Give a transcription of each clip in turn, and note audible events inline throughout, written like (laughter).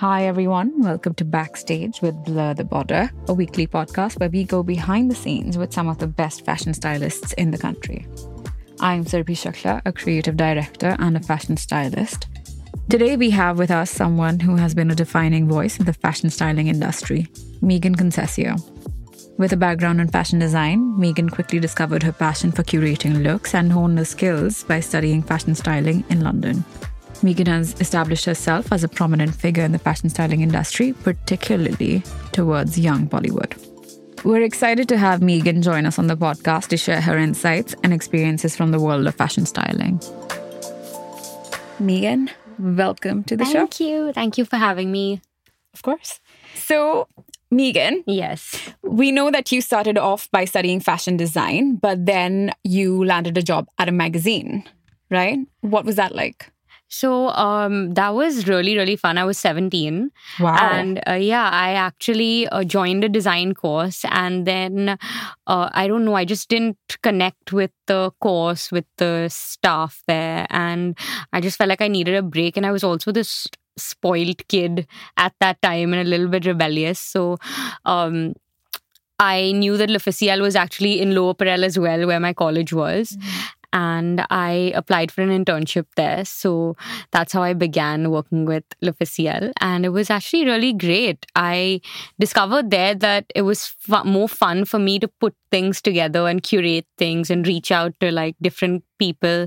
Hi, everyone. Welcome to Backstage with Blur the Border, a weekly podcast where we go behind the scenes with some of the best fashion stylists in the country. I'm Surbhi Shukla, a creative director and a fashion stylist. Today, we have with us someone who has been a defining voice in the fashion styling industry, Meagan Concessio. With a background in fashion design, Meagan quickly discovered her passion for curating looks and honed her skills by studying fashion styling in London. Meagan has established herself as a prominent figure in the fashion styling industry, particularly towards young Bollywood. We're excited to have Meagan join us on the podcast to share her insights and experiences from the world of fashion styling. Meagan, welcome to the Thank show. Thank you. Thank you for having me. Of course. So, Meagan. Yes. We know that you started off by studying fashion design, but then you landed a job at a magazine, right? What was that like? So um, that was really, really fun. I was 17. Wow. And uh, yeah, I actually uh, joined a design course. And then uh, I don't know, I just didn't connect with the course, with the staff there. And I just felt like I needed a break. And I was also this spoiled kid at that time and a little bit rebellious. So, um, I knew that L'Officiel was actually in Lower Parel as well, where my college was. Mm-hmm and I applied for an internship there. So that's how I began working with L'Officiel. And it was actually really great. I discovered there that it was more fun for me to put things together and curate things and reach out to like different people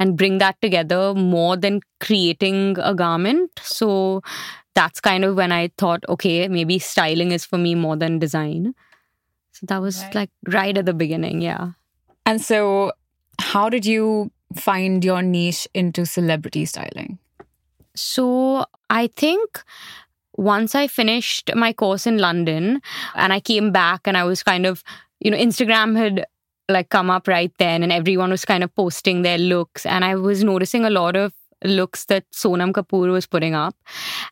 and bring that together more than creating a garment. So that's kind of when I thought, okay, maybe styling is for me more than design. So that was right. like right at the beginning, yeah. And so how did you find your niche into celebrity styling? So, I think once I finished my course in London and I came back and I was kind of, you know, Instagram had like come up right then and everyone was kind of posting their looks and I was noticing a lot of looks that Sonam Kapoor was putting up.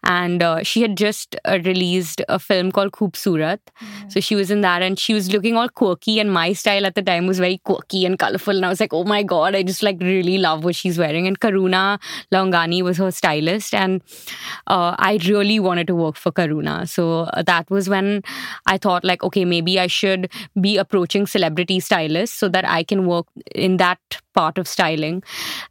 And uh, she had just uh, released a film called Khoobsurat. Mm. So she was in that and she was looking all quirky. And my style at the time was very quirky and colorful. And I was like, oh my God, I just like really love what she's wearing. And Karuna Laungani was her stylist. And uh, I really wanted to work for Karuna. So uh, that was when I thought, like, okay, maybe I should be approaching celebrity stylists so that I can work in that part of styling.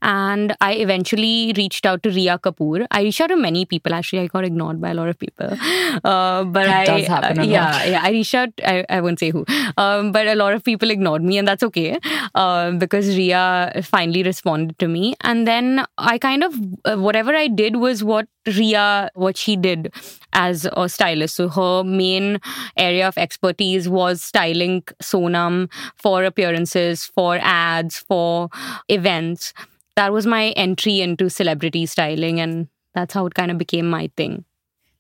And I eventually reached out to Rhea Kapoor. I reached out to many people. Actually, I got ignored by a lot of people. Uh, but it I, does happen. Uh, yeah, yeah. I reached out. I, I won't say who, um, but a lot of people ignored me, and that's okay uh, because Rhea finally responded to me. And then I kind of uh, whatever I did was what Rhea what she did as a stylist. So her main area of expertise was styling Sonam for appearances, for ads, for events. That was my entry into celebrity styling and that's how it kind of became my thing.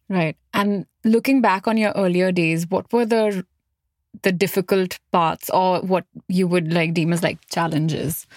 Right. And looking back on your earlier days, what were the the difficult parts or what you would like deem as like challenges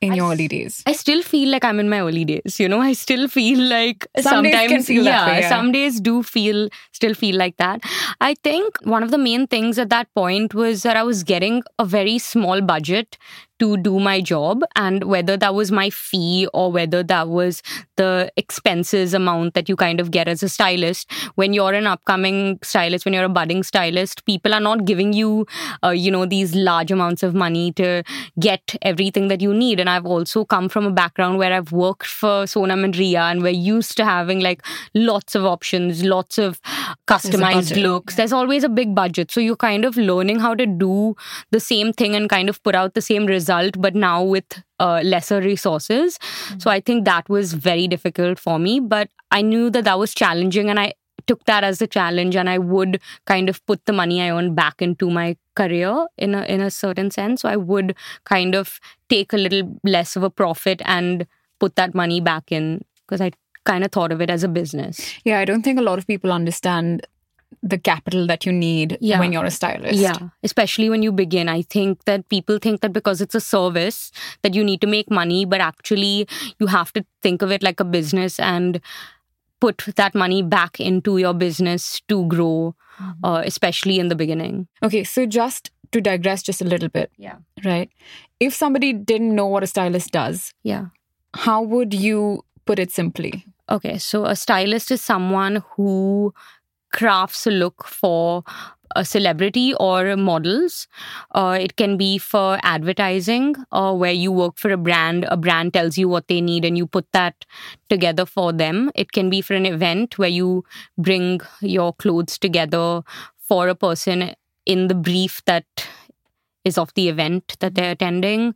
in your early days? I still feel like I'm in my early days. You know, I still feel like some sometimes, feel yeah, way, yeah, some days do feel still feel like that. I think one of the main things at that point was that I was getting a very small budget to do my job and whether that was my fee or whether that was the expenses amount that you kind of get as a stylist. When you're an upcoming stylist when you're a budding stylist people are not giving you uh, you know these large amounts of money to get everything that you need. And i've also come from a background where i've worked for sonam and Rhea and we're used to having like lots of options lots of customized there's looks. Yeah. there's always a big budget. So you're kind of learning how to do the same thing and kind of put out the same result result, but now with uh, lesser resources. Mm-hmm. So I think that was very difficult for me. But I knew that that was challenging, and I took that as a challenge, and I would kind of put the money I earned back into my career in a in a certain sense. So I would kind of take a little less of a profit and put that money back in because I kind of thought of it as a business. Yeah, I don't think a lot of people understand the capital that you need yeah. when you're a stylist. Yeah, especially when you begin. I think that people think that because it's a service that you need to make money, but actually you have to think of it like a business and put that money back into your business to grow, mm-hmm. uh, especially in the beginning. Okay, so just to digress just a little bit. Yeah. Right. If somebody didn't know what a stylist does, yeah. How would you put it simply? Okay, so a stylist is someone who crafts look for a celebrity or models. Uh, it can be for advertising, uh, where you work for a brand. A brand tells you what they need, and you put that together for them. It can be for an event where you bring your clothes together for a person in the brief that is of the event that they're attending.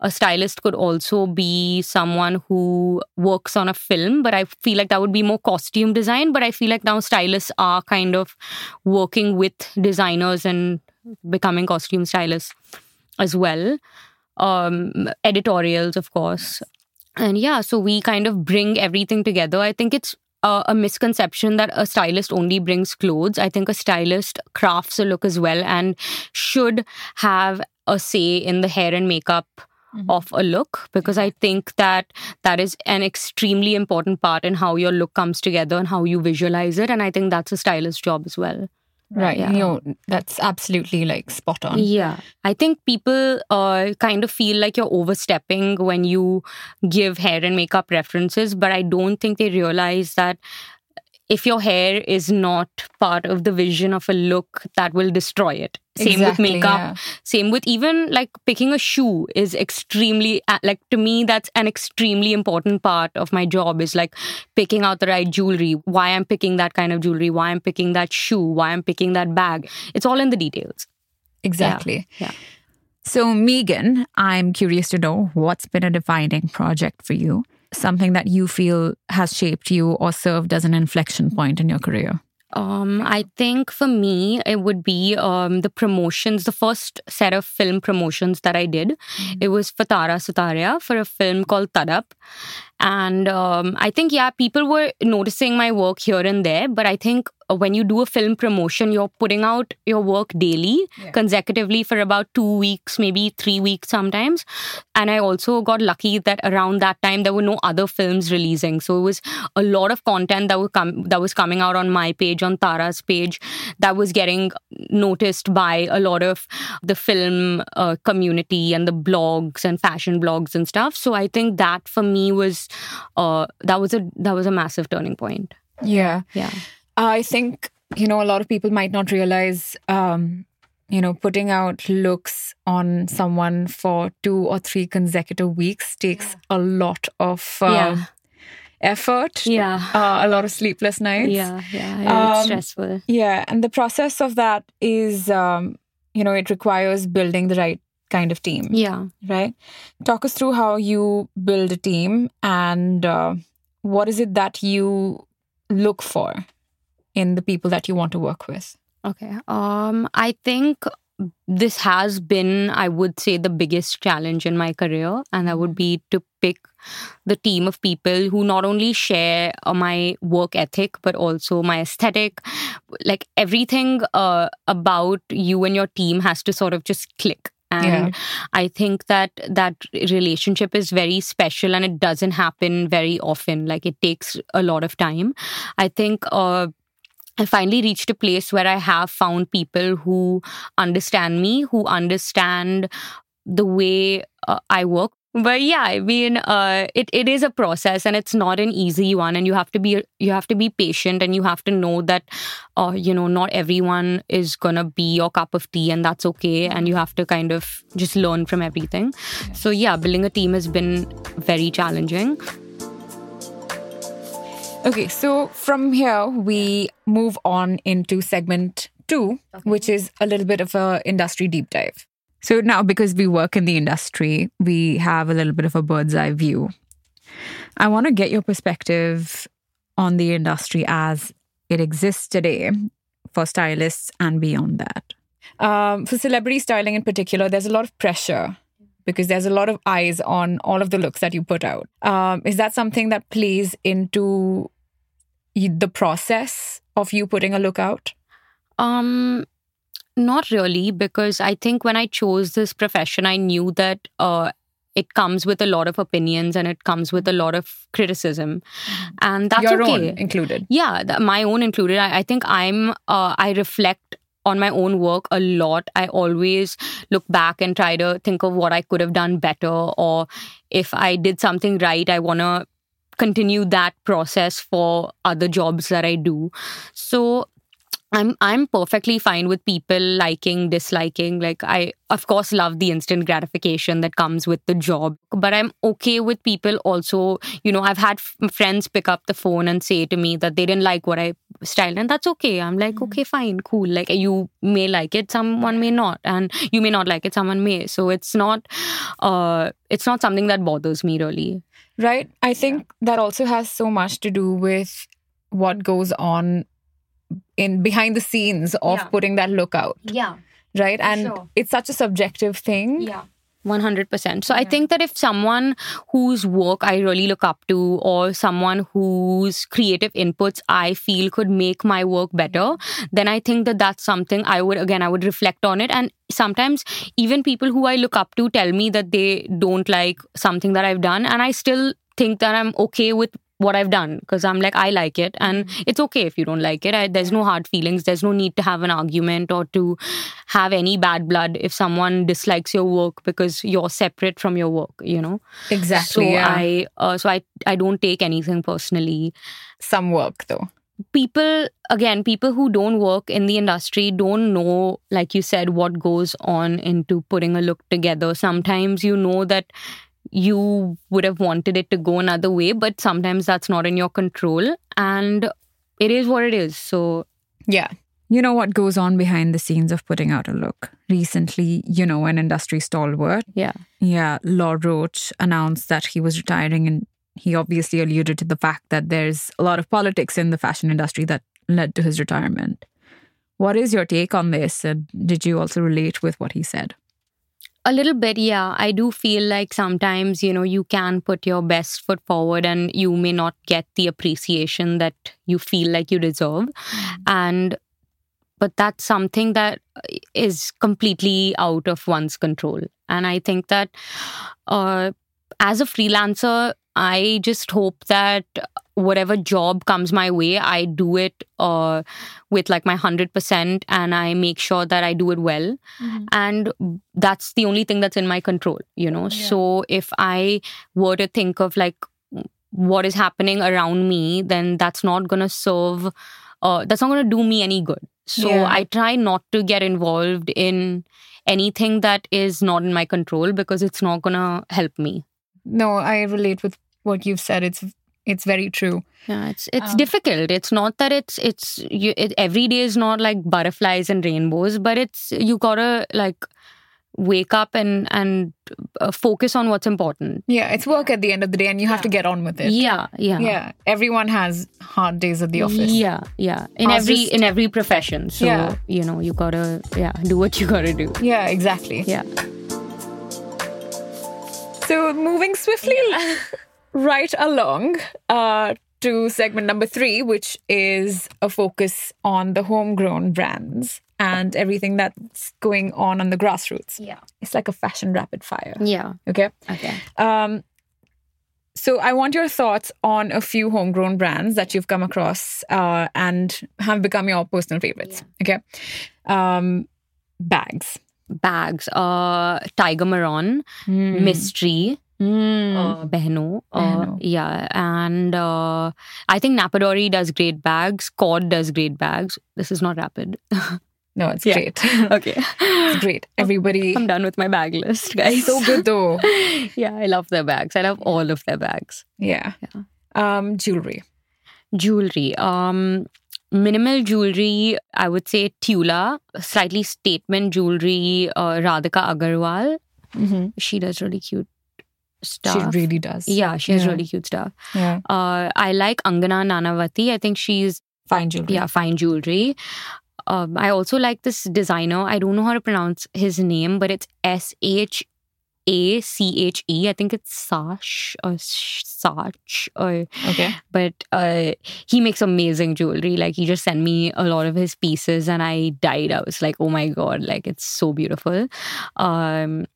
A stylist could also be someone who works on a film, but I feel like that would be more costume design. But I feel like now stylists are kind of working with designers and becoming costume stylists as well. Um, editorials, of course. And yeah, so we kind of bring everything together. I think it's uh, a misconception that a stylist only brings clothes. I think a stylist crafts a look as well and should have a say in the hair and makeup mm-hmm. of a look because I think that that is an extremely important part in how your look comes together and how you visualize it. And I think that's a stylist's job as well. Right. Yeah. You know, that's absolutely like spot on. Yeah. I think people uh, kind of feel like you're overstepping when you give hair and makeup references, but I don't think they realize that if your hair is not part of the vision of a look, that will destroy it. Same exactly, with makeup. Yeah. Same with even like picking a shoe is extremely, like to me, that's an extremely important part of my job is like picking out the right jewelry, why I'm picking that kind of jewelry, why I'm picking that shoe, why I'm picking that bag. It's all in the details. Exactly. yeah. yeah. So, Meagan, I'm curious to know what's been a defining project for you? Something that you feel has shaped you or served as an inflection point in your career? Um, I think for me, it would be um, the promotions, the first set of film promotions that I did. Mm-hmm. It was for Tara Sutaria for a film called Tadap. And um, I think, yeah, people were noticing my work here and there, but I think when you do a film promotion, you're putting out your work daily, yeah. consecutively for about two weeks, maybe three weeks sometimes. And I also got lucky that around that time there were no other films releasing, so it was a lot of content that was com- that was coming out on my page, on Tara's page, that was getting noticed by a lot of the film uh, community and the blogs and fashion blogs and stuff. So I think that for me was uh, that was a that was a massive turning point. Yeah, yeah. I think, you know, a lot of people might not realize, um, you know, putting out looks on someone for two or three consecutive weeks takes yeah. a lot of uh, yeah. effort. Yeah. Uh, a lot of sleepless nights. Yeah. Yeah. It's um, stressful. Yeah. And the process of that is, um, you know, it requires building the right kind of team. Yeah. Right. Talk us through how you build a team and uh, what is it that you look for in the people that you want to work with? Okay. Um, I think this has been, I would say, the biggest challenge in my career, and that would be to pick the team of people who not only share uh, my work ethic but also my aesthetic. Like everything uh, about you and your team has to sort of just click and yeah. i think that that relationship is very special and it doesn't happen very often like it takes a lot of time i think uh, I finally reached a place where I have found people who understand me, who understand the way uh, I work. But yeah, I mean, uh, it it is a process, and it's not an easy one. And you have to be you have to be patient, and you have to know that, uh, you know, not everyone is gonna be your cup of tea, and that's okay. And you have to kind of just learn from everything. So yeah, building a team has been very challenging. Okay, so from here we move on into segment two, okay. which is a little bit of a industry deep dive. So now, because we work in the industry, we have a little bit of a bird's eye view. I want to get your perspective on the industry as it exists today for stylists and beyond that. Um, for celebrity styling in particular, there's a lot of pressure because there's a lot of eyes on all of the looks that you put out. Um, is that something that plays into the process of you putting a look out? Um, not really, because I think when I chose this profession, I knew that uh, it comes with a lot of opinions and it comes with a lot of criticism, and that's Your okay. Own included. Yeah, my own included. I, I think I'm. Uh, I reflect on my own work a lot. I always look back and try to think of what I could have done better, or if I did something right, I want to continue that process for other jobs that I do. So I'm I'm perfectly fine with people liking, disliking. Like I of course love the instant gratification that comes with the job, but I'm okay with people also, you know, I've had f- friends pick up the phone and say to me that they didn't like what I styled and that's okay. I'm like, okay, fine, cool. Like you may like it, someone may not, and you may not like it, someone may. So it's not uh it's not something that bothers me really. Right. I think that also has so much to do with what goes on in behind the scenes of Yeah. putting that look out. Yeah. Right. and sure. it's such a subjective thing. Yeah. 100%. So I think that if someone whose work I really look up to or someone whose creative inputs I feel could make my work better, then I think that that's something I would, again, I would reflect on it. And sometimes even people who I look up to tell me that they don't like something that I've done. And I still think that I'm okay with what I've done because I'm like, I like it. And it's okay if you don't like it. I, there's no hard feelings. There's no need to have an argument or to have any bad blood if someone dislikes your work because you're separate from your work, you know? Exactly. So yeah. I, uh, so I, I don't take anything personally. Some work though. People, again, people who don't work in the industry don't know, like you said, what goes on into putting a look together. Sometimes you know that you would have wanted it to go another way, but sometimes that's not in your control. And it is what it is. So, Yeah. You know what goes on behind the scenes of putting out a look? Recently, you know, an industry stalwart, yeah. yeah, Law Roach announced that he was retiring and he obviously alluded to the fact that there's a lot of politics in the fashion industry that led to his retirement. What is your take on this? And did you also relate with what he said? A little bit, yeah. I do feel like sometimes, you know, you can put your best foot forward and you may not get the appreciation that you feel like you deserve. And, but that's something that is completely out of one's control. And I think that uh, as a freelancer, I just hope that whatever job comes my way, I do it uh, with like my 100% and I make sure that I do it well. And that's the only thing that's in my control you know? So if i were to think of like what is happening around me then that's not going to serve uh, that's not going to do me any good. So Yeah. i try not to get involved in anything that is not in my control because it's not going to help me No, I relate with what you've said. It's it's very true. yeah it's it's Um, difficult it's not that it's it's you it, every day is not like butterflies and rainbows but it's you gotta like wake up and and uh, focus on what's important Yeah, it's work at the end of the day and you have to get on with it. yeah yeah Yeah. Everyone has hard days at the office. yeah yeah in Ours every just- in every profession so Yeah. you know you gotta yeah do what you gotta do Yeah, exactly. yeah So moving swiftly (laughs) right along uh, to segment number three, which is a focus on the homegrown brands and everything that's going on on the grassroots. yeah It's like a fashion rapid fire. yeah Okay. okay Um, so I want your thoughts on a few homegrown brands that you've come across uh, and have become your personal favorites. Okay. Um, bags. Bags uh Tiger Marron Hmm. mystery Mm. uh, Behno. Uh, yeah, and uh, I think Nappa Dori does great bags. Cord does great bags. This is not rapid. (laughs) no, it's Yeah. great. (laughs) okay, it's great. (laughs) Everybody. I'm done with my bag list, guys. so good though. yeah, I love their bags. I love all of their bags. Yeah. Yeah. Um, jewelry. Jewelry. Um, minimal jewelry. I would say Tula. Slightly statement jewelry. Uh, Radhika Agarwal. Mm-hmm. She does really cute stuff. She really does. yeah, she has Yeah. really cute stuff. Yeah. Uh, I like Angana Nanavati. I think she's Fine jewelry. yeah fine jewelry. Um, I also like this designer. I don't know how to pronounce his name, but it's S H A C H E. I think it's Sash or Sach or Okay. but uh, he makes amazing jewelry. Like he just sent me a lot of his pieces, and I died. I was like, oh my god, like it's so beautiful. Um,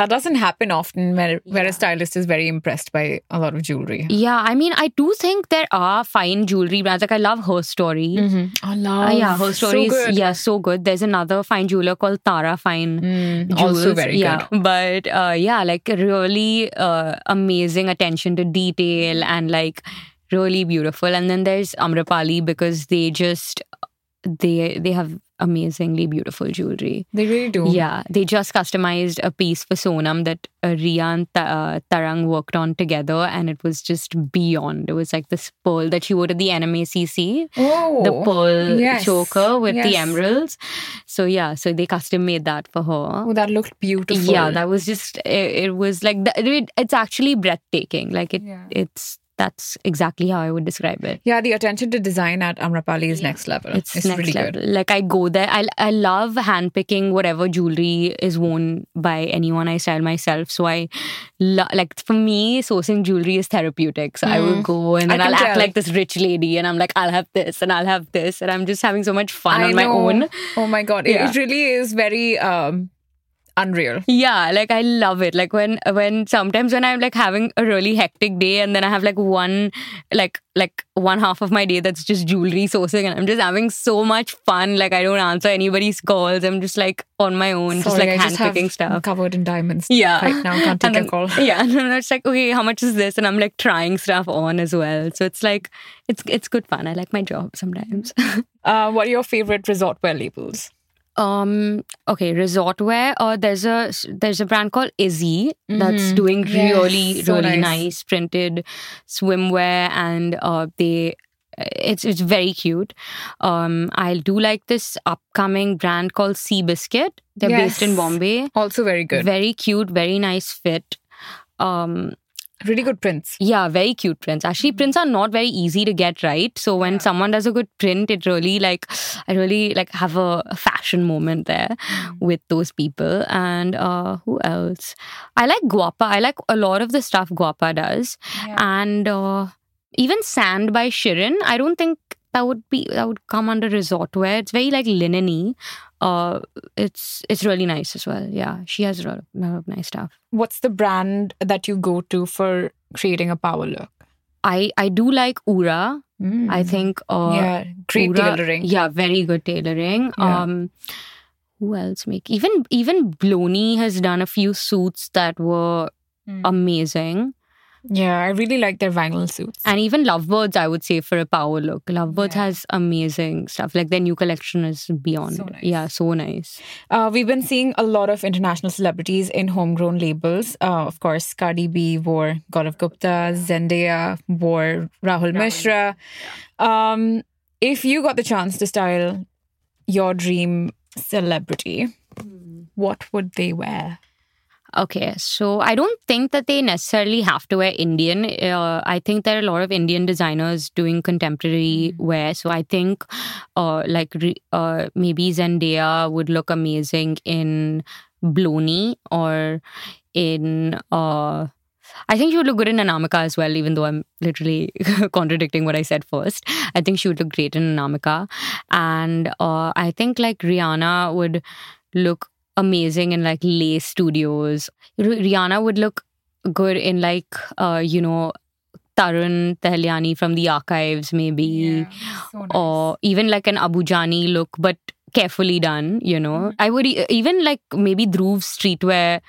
That doesn't happen often where, where a stylist is very impressed by a lot of jewelry. Yeah, I mean, I do think there are fine jewelry brands. Like I love her story. I love Uh, yeah, her story so is good. yeah so good. There's another fine jeweler called Tara Fine. Mm, Jewels. also very yeah, good. but uh, yeah, like really uh, amazing attention to detail and like really beautiful. And then there's Amrapali because they just they they have amazingly beautiful jewelry. They really do. Yeah, they just customized a piece for Sonam that uh, Rhea and Ta- uh, Tarang worked on together, and it was just beyond. It was like this pearl that she wore at the NMACC, Oh, the pearl yes, choker with the emeralds. So yeah, so they custom made that for her. Oh, that looked beautiful. Yeah, that was just it, it was like the, it, it's actually breathtaking. Like it, Yeah. it's that's exactly how I would describe it. Yeah, the attention to design at Amrapali is next level. It's, It's, next really level. good. Like I go there. I I love handpicking whatever jewelry is worn by anyone I style myself. So I lo- like for me, sourcing jewelry is therapeutic. So I will go and Mm. Then I'll can act like this rich lady, and I'm like, I'll have this and I'll have this, and I'm just having so much fun I on my own. Oh my god, it, it really is very um, unreal. Yeah, like I love it. Like when when sometimes when I'm like having a really hectic day and then I have like one like like one half of my day that's just jewelry sourcing and I'm just having so much fun. Like I don't answer anybody's calls. I'm just like on my own, just like I just have handpicking stuff. covered in diamonds. Yeah. right now can't (laughs) take And a call. (laughs) Yeah, and then it's like, okay, how much is this? And I'm like trying stuff on as well. So it's like it's it's good fun. I like my job sometimes. (laughs) Uh, what are your favorite resort wear labels? Um. Okay. Resort wear. Uh, there's a there's a brand called Izzy that's doing Mm-hmm. Yes, really so really nice. nice. printed swimwear, and uh, they it's it's very cute. Um, I do like this upcoming brand called Sea Biscuit. They're based in Bombay. Also very good. Very cute, very nice fit. Um, really good prints. yeah, very cute prints. Mm-hmm. Actually, prints are not very easy to get right. So when someone does a good print, it really like I really like have a fashion moment there Mm. with those people. And uh who else? I like Guapa. I like a lot of the stuff Guapa does. And uh even Sand by Shirin, I don't think that would be that would come under resort wear. It's very like linen-y. Uh it's it's really nice as well. Yeah. She has a lot of, lot of nice stuff. What's the brand that you go to for creating a power look? I I do like Ura. I think uh yeah, great Ura- tailoring. Yeah, very good tailoring. Yeah. Um who else make even even Bloni has done a few suits that were Mm. amazing. Yeah, I really like their vinyl suits. And even Lovebirds, I would say, for a power look. Lovebirds Yeah. has amazing stuff. Like their new collection is beyond. So nice. Yeah, so nice. Uh, we've been seeing a lot of international celebrities in homegrown labels. Uh, of course, Cardi B wore Gaurav Gupta, Zendaya wore Rahul Mishra. Um, if you got the chance to style your dream celebrity, what would they wear? Okay, so I don't think that they necessarily have to wear Indian. Uh, I think there are a lot of Indian designers doing contemporary wear. So I think, uh, like re- uh, maybe Zendaya would look amazing in Bloni or in. Uh, I think she would look good in Anamika as well, even though I'm literally (laughs) contradicting what I said first. I think she would look great in Anamika. And uh, I think like Rihanna would look amazing in like Lace Studios. R- Rihanna would look good in like, uh, you know, Tarun Tahiliani from the archives, maybe. Or even like an Abu Jani look, but carefully done, you know. I would e- even like maybe Dhruv streetwear.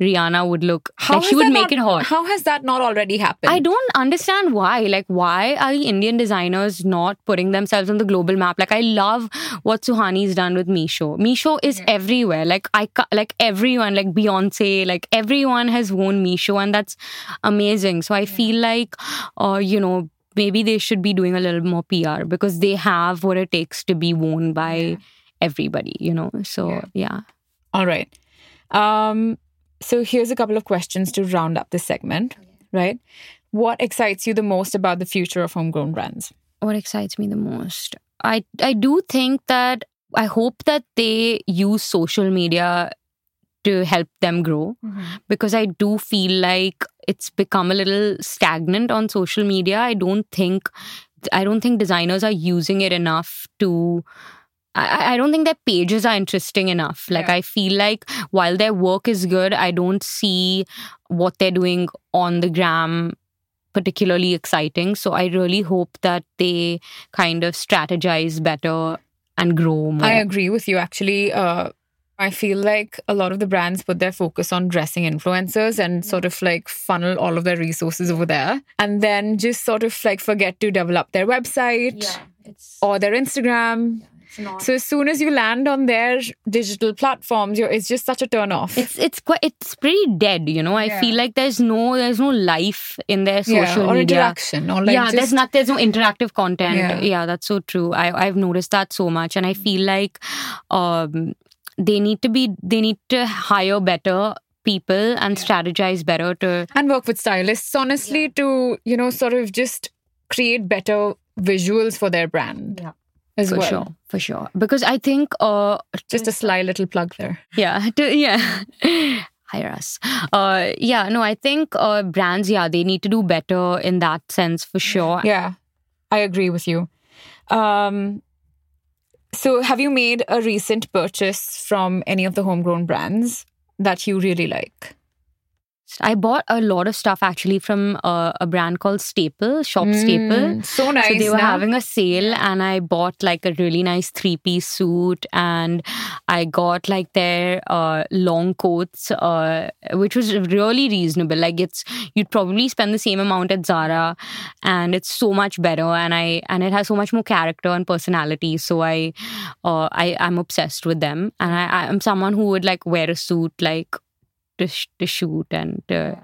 Rihanna would look like she would make not- it hot. How has that not already happened? I don't understand why. Like, why are the Indian designers not putting themselves on the global map? Like, I love what Suhani's done with Misho. Misho is everywhere. Like, I like everyone, like Beyonce, like everyone has worn Misho, and that's amazing. So I feel like, uh, you know, maybe they should be doing a little more PR because they have what it takes to be worn by everybody. You know, so yeah. All right. Um, so here's a couple of questions to round up this segment, right? What excites you the most about the future of homegrown brands? what excites me the most i i do think that i hope that they use social media to help them grow mm-hmm. because i do feel like it's become a little stagnant on social media i don't think i don't think designers are using it enough to I, I don't think their pages are interesting enough. Like Yeah. I feel like while their work is good, I don't see what they're doing on the gram particularly exciting. So I really hope that they kind of strategize better and grow more. I agree with you actually. Uh, I feel like a lot of the brands put their focus on dressing influencers and sort of like funnel all of their resources over there and then just sort of like forget to develop their website it's, or their Instagram. It's not. So as soon as you land on their digital platforms, you're, it's just such a turn off. it's it's quite it's pretty dead, you know. I Yeah. feel like there's no there's no life in their social yeah, or media. interaction or like yeah, just, there's not there's no interactive content. Yeah. Yeah. that's so true. I I've noticed that so much, and I feel like um they need to be they need to hire better people and strategize better to and work with stylists honestly to you know sort of just create better visuals for their brand Yeah. As for well. sure for sure because I think uh Just a sly little plug there. yeah (laughs) to, yeah hire us uh yeah no i think uh brands yeah they need to do better in that sense for sure Yeah, I agree with you. Um, so, have you made a recent purchase from any of the homegrown brands that you really like? I bought a lot of stuff actually from uh, a brand called staple shop staple Mm, so nice. So they were na? having a sale, and I bought like a really nice three piece suit, and I got like their uh, long coats, uh, which was really reasonable. Like it's you'd probably spend the same amount at Zara, and it's so much better, and I and it has so much more character and personality. So I, uh, I I'm obsessed with them, and I I'm someone who would like wear a suit like to sh- to shoot and. To,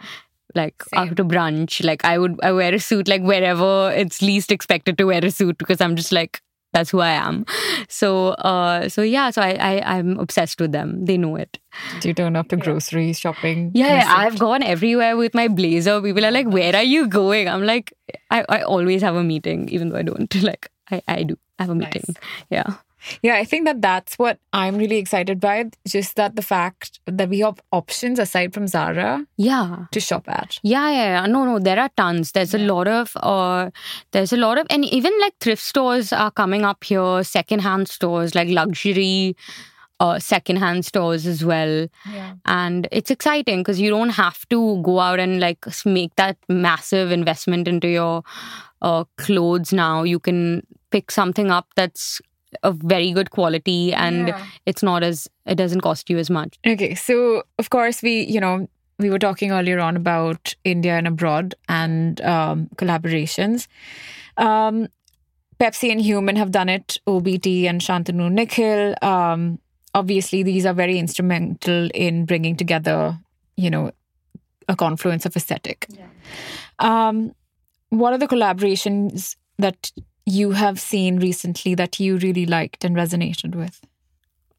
like Same. after brunch like i would i wear a suit like wherever it's least expected to wear a suit because i'm just like that's who i am. So uh so yeah so i, I i'm obsessed with them. They know it. Do you turn up to grocery shopping? yeah, yeah i've gone everywhere with my blazer. People are like where are you going? I'm like i, I always have a meeting even though i don't (laughs) like i, I do have a Nice. meeting yeah Yeah, I think that that's what I'm really excited by. Just that the fact that we have options aside from Zara yeah to shop at. Yeah, yeah, yeah. No, no, there are tons. There's a lot of, uh, there's a lot of, and even like thrift stores are coming up here, secondhand stores, like luxury, uh, secondhand stores as well. Yeah. And it's exciting because you don't have to go out and like make that massive investment into your uh, clothes now. You can pick something up that's of very good quality and Yeah. it's not as, it doesn't cost you as much. Okay, so of course we, you know, we were talking earlier on about India and abroad and um, collaborations. Um, Pepsi and Human have done it. OBT and Shantanu Nikhil. Um, obviously, these are very instrumental in bringing together, you know, a confluence of aesthetic. Um, what are the collaborations that you have seen recently that you really liked and resonated with?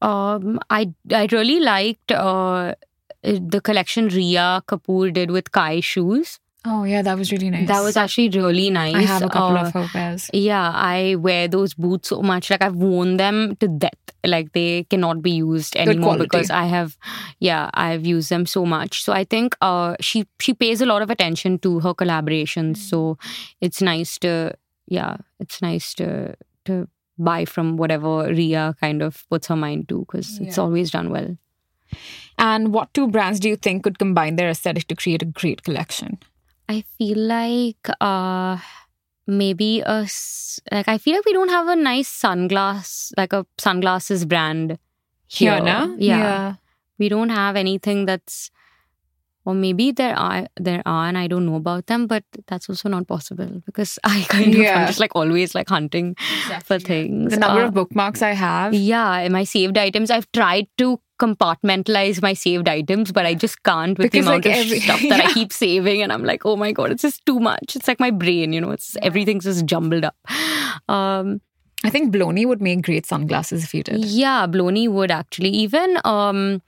Um, I I really liked uh the collection Rhea Kapoor did with Kai shoes. Oh yeah, that was really nice. That was actually really nice. I have a couple Uh, of her pairs. Yeah, I wear those boots so much. Like I've worn them to death. Like they cannot be used anymore because I have, yeah, I've used them so much. So I think uh, she she pays a lot of attention to her collaborations. So it's nice to, yeah, it's nice to to buy from whatever Rhea kind of puts her mind to because it's always done well. And what two brands do you think could combine their aesthetic to create a great collection? I feel like uh maybe a like I feel like we don't have a nice sunglass like a sunglasses brand here. na? Yeah. We don't have anything that's or maybe there are there are and I don't know about them, but that's also not possible because (laughs) I kind of Yeah. I'm just like always like hunting for things. The number Uh, of bookmarks I have. yeah, my saved items. I've tried to compartmentalize my saved items, but I just can't with Because, the amount like, of every- stuff (laughs) that Yeah. I keep saving. And I'm like, oh my god, it's just too much. It's like my brain, you know, it's everything's just jumbled up. Um, I think Bloni would make great sunglasses if you did. yeah, Bloni would actually. Even um,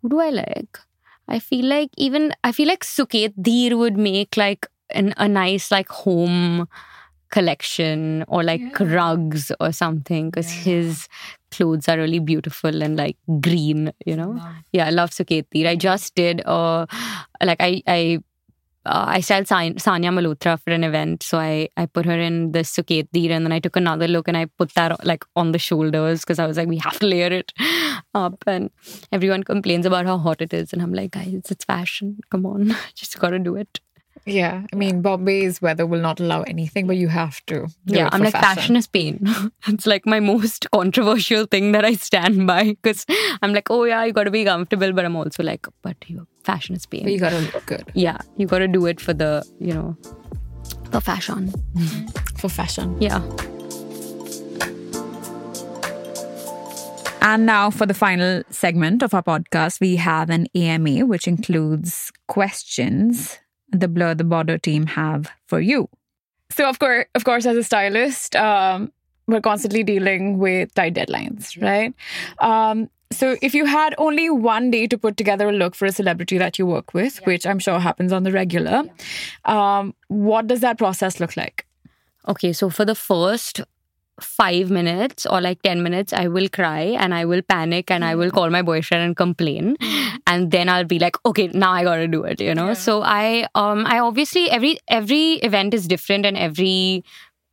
who do I like? I feel like even I feel like Suket Dheer would make like an, a nice like home collection or like Yeah. rugs or something because his clothes are really beautiful and like green, you know. Yeah, I love Suket Dheer. I just did uh like I I uh, I styled Sa- Sanya Malhotra for an event. So I, I put her in the Suket Dheer and then I took another look and I put that like on the shoulders because I was like, we have to layer it (laughs) up. And everyone complains about how hot it is. And I'm like, guys, it's fashion. Come on, (laughs) just gotta do it. Yeah, I mean, Bombay's weather will not allow anything, but you have to. yeah, I'm like, fashion. is pain. (laughs) it's like my most controversial thing that I stand by because I'm like, oh yeah, you gotta be comfortable. But I'm also like, but you, fashion is pain. But you gotta look good yeah, you gotta do it for the, you know, the fashion. for fashion. Yeah. And now for the final segment of our podcast, we have an AMA, which includes questions the Blur the Border team have for you. So, of course, of course, as a stylist, um, we're constantly dealing with tight deadlines, right? Um, so, if you had only one day to put together a look for a celebrity that you work with, which I'm sure happens on the regular, um, what does that process look like? Okay, so for the first five minutes or like 10 minutes, I will cry and I will panic and I will call my boyfriend and complain. And then I'll be like, okay, now I gotta do it, you know? So I um I obviously every every event is different and every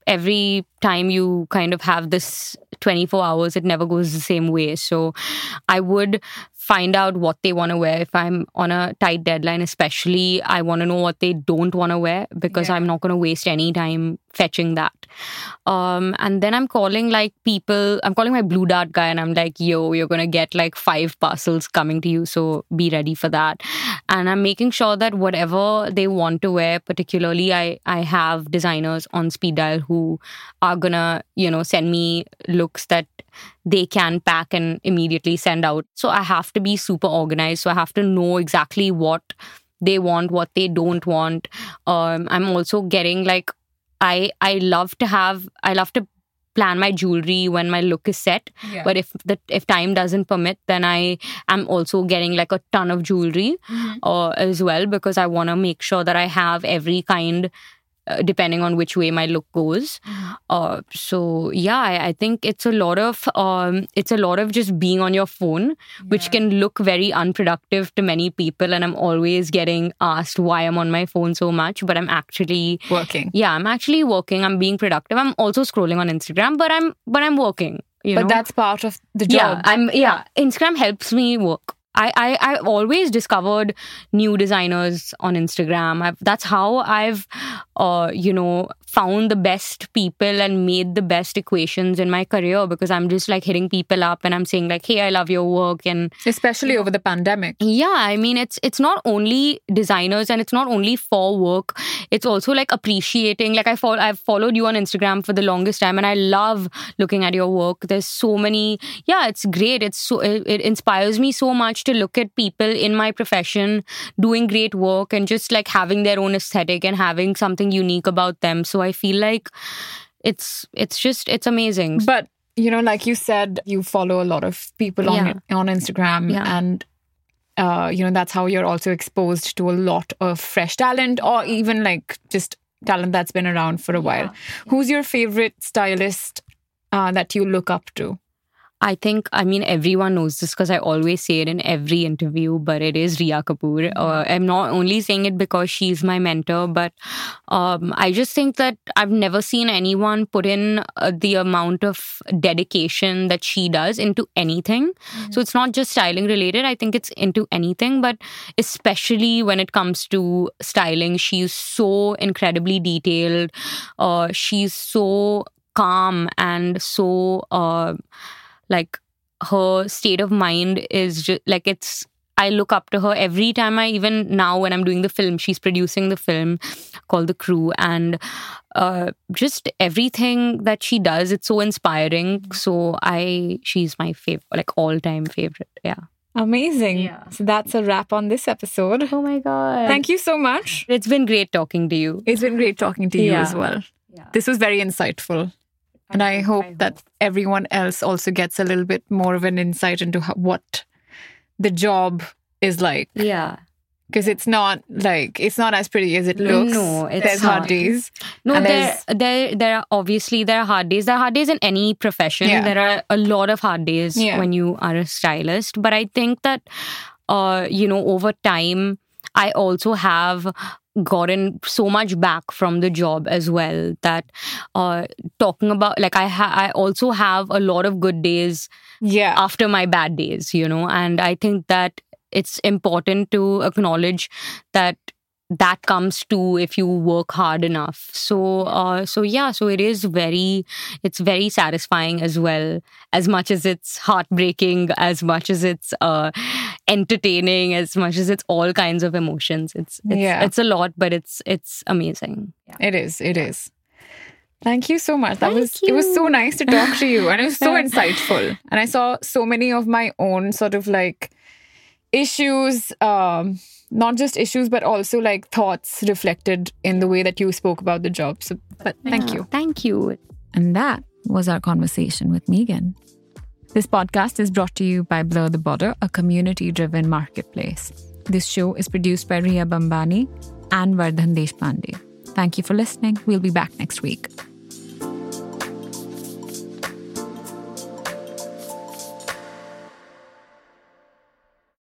every time you kind of have this 24 hours it never goes the same way. So i would find out what they want to wear if i'm on a tight deadline especially i want to know what they don't want to wear because Yeah. i'm not going to waste any time fetching that um and then i'm calling like people i'm calling my blue dart guy and i'm like yo you're going to get like five parcels coming to you so be ready for that and i'm making sure that whatever they want to wear particularly i i have designers on speed dial who are gonna you know send me looks that they can pack and immediately send out. So i have to be super organized. So i have to know exactly what they want what they don't want. Um i'm also getting like i i love to have i love to plan my jewelry when my look is set. Yeah. but if the if time doesn't permit then i am also getting like a ton of jewelry uh, as well because i want to make sure that i have every kind depending on which way my look goes. Uh, so yeah I, I think it's a lot of um, it's a lot of just being on your phone which can look very unproductive to many people and i'm always getting asked why i'm on my phone so much but i'm actually Working. yeah i'm actually working. I'm being productive. I'm also scrolling on instagram but i'm but i'm working you But know? that's part of the job. yeah i'm yeah instagram helps me work I, I I always discovered new designers on Instagram. I've, that's how I've, uh, you know, found the best people and made the best equations in my career because I'm just like hitting people up and I'm saying like, "Hey, I love your work," and Especially over the pandemic. yeah, I mean, it's it's not only designers and it's not only for work. It's also like appreciating. Like I follow, I've followed you on Instagram for the longest time, and I love looking at your work. There's so many. Yeah, it's great. It's so it, it inspires me so much to look at people in my profession doing great work and just like having their own aesthetic and having something unique about them. So I feel like it's it's just it's amazing. But you know, like you said, you follow a lot of people on Yeah. on Instagram, Yeah. and uh, you know that's how you're also exposed to a lot of fresh talent, or even like just talent that's been around for a while. Who's your favorite stylist uh, that you look up to? I think, I mean, everyone knows this because I always say it in every interview, but it is Rhea Kapoor. Uh, I'm not only saying it because she's my mentor, but um, I just think that I've never seen anyone put in uh, the amount of dedication that she does into anything. So it's not just styling related, I think it's into anything, but especially when it comes to styling, she's so incredibly detailed. Uh, she's so calm and so. Like her state of mind is just like it's I look up to her every time I even now when I'm doing the film she's producing the film called The Crew and uh just everything that she does it's so inspiring so I she's my favorite like all time favorite yeah Amazing. Yeah. So that's a wrap on this episode. oh my god Thank you so much. it's been great talking to you It's been great talking to you Yeah. as well. yeah This was very insightful. And I hope that everyone else also gets a little bit more of an insight into how, what the job is like. yeah Because it's not like, it's not as pretty as it looks. No, it's There's hard days. No, there, there, there are obviously there are hard days. There are hard days in any profession. Yeah. There are a lot of hard days Yeah. when you are a stylist. But I think that, uh, you know, over time, I also have gotten so much back from the job as well that uh talking about like i ha- i also have a lot of good days yeah. after my bad days you know and i think that it's important to acknowledge that that comes to if you work hard enough so uh, so yeah so it is very it's very satisfying as well as much as it's heartbreaking as much as it's uh, entertaining as much as it's all kinds of emotions it's it's, Yeah. it's a lot but it's it's amazing It is. It is. Thank you so much. That Thank was it was so nice to talk to you and it was so (laughs) insightful. And I saw so many of my own sort of like issues um not just issues but also like thoughts reflected in the way that you spoke about the job. So but thank Yeah, you. thank you And that was our conversation with Meagan. This podcast is brought to you by Blur the Border, a community driven marketplace. This show is produced by Rhea Bambani and Vardhan Deshpande. Thank you for listening. We'll be back next week.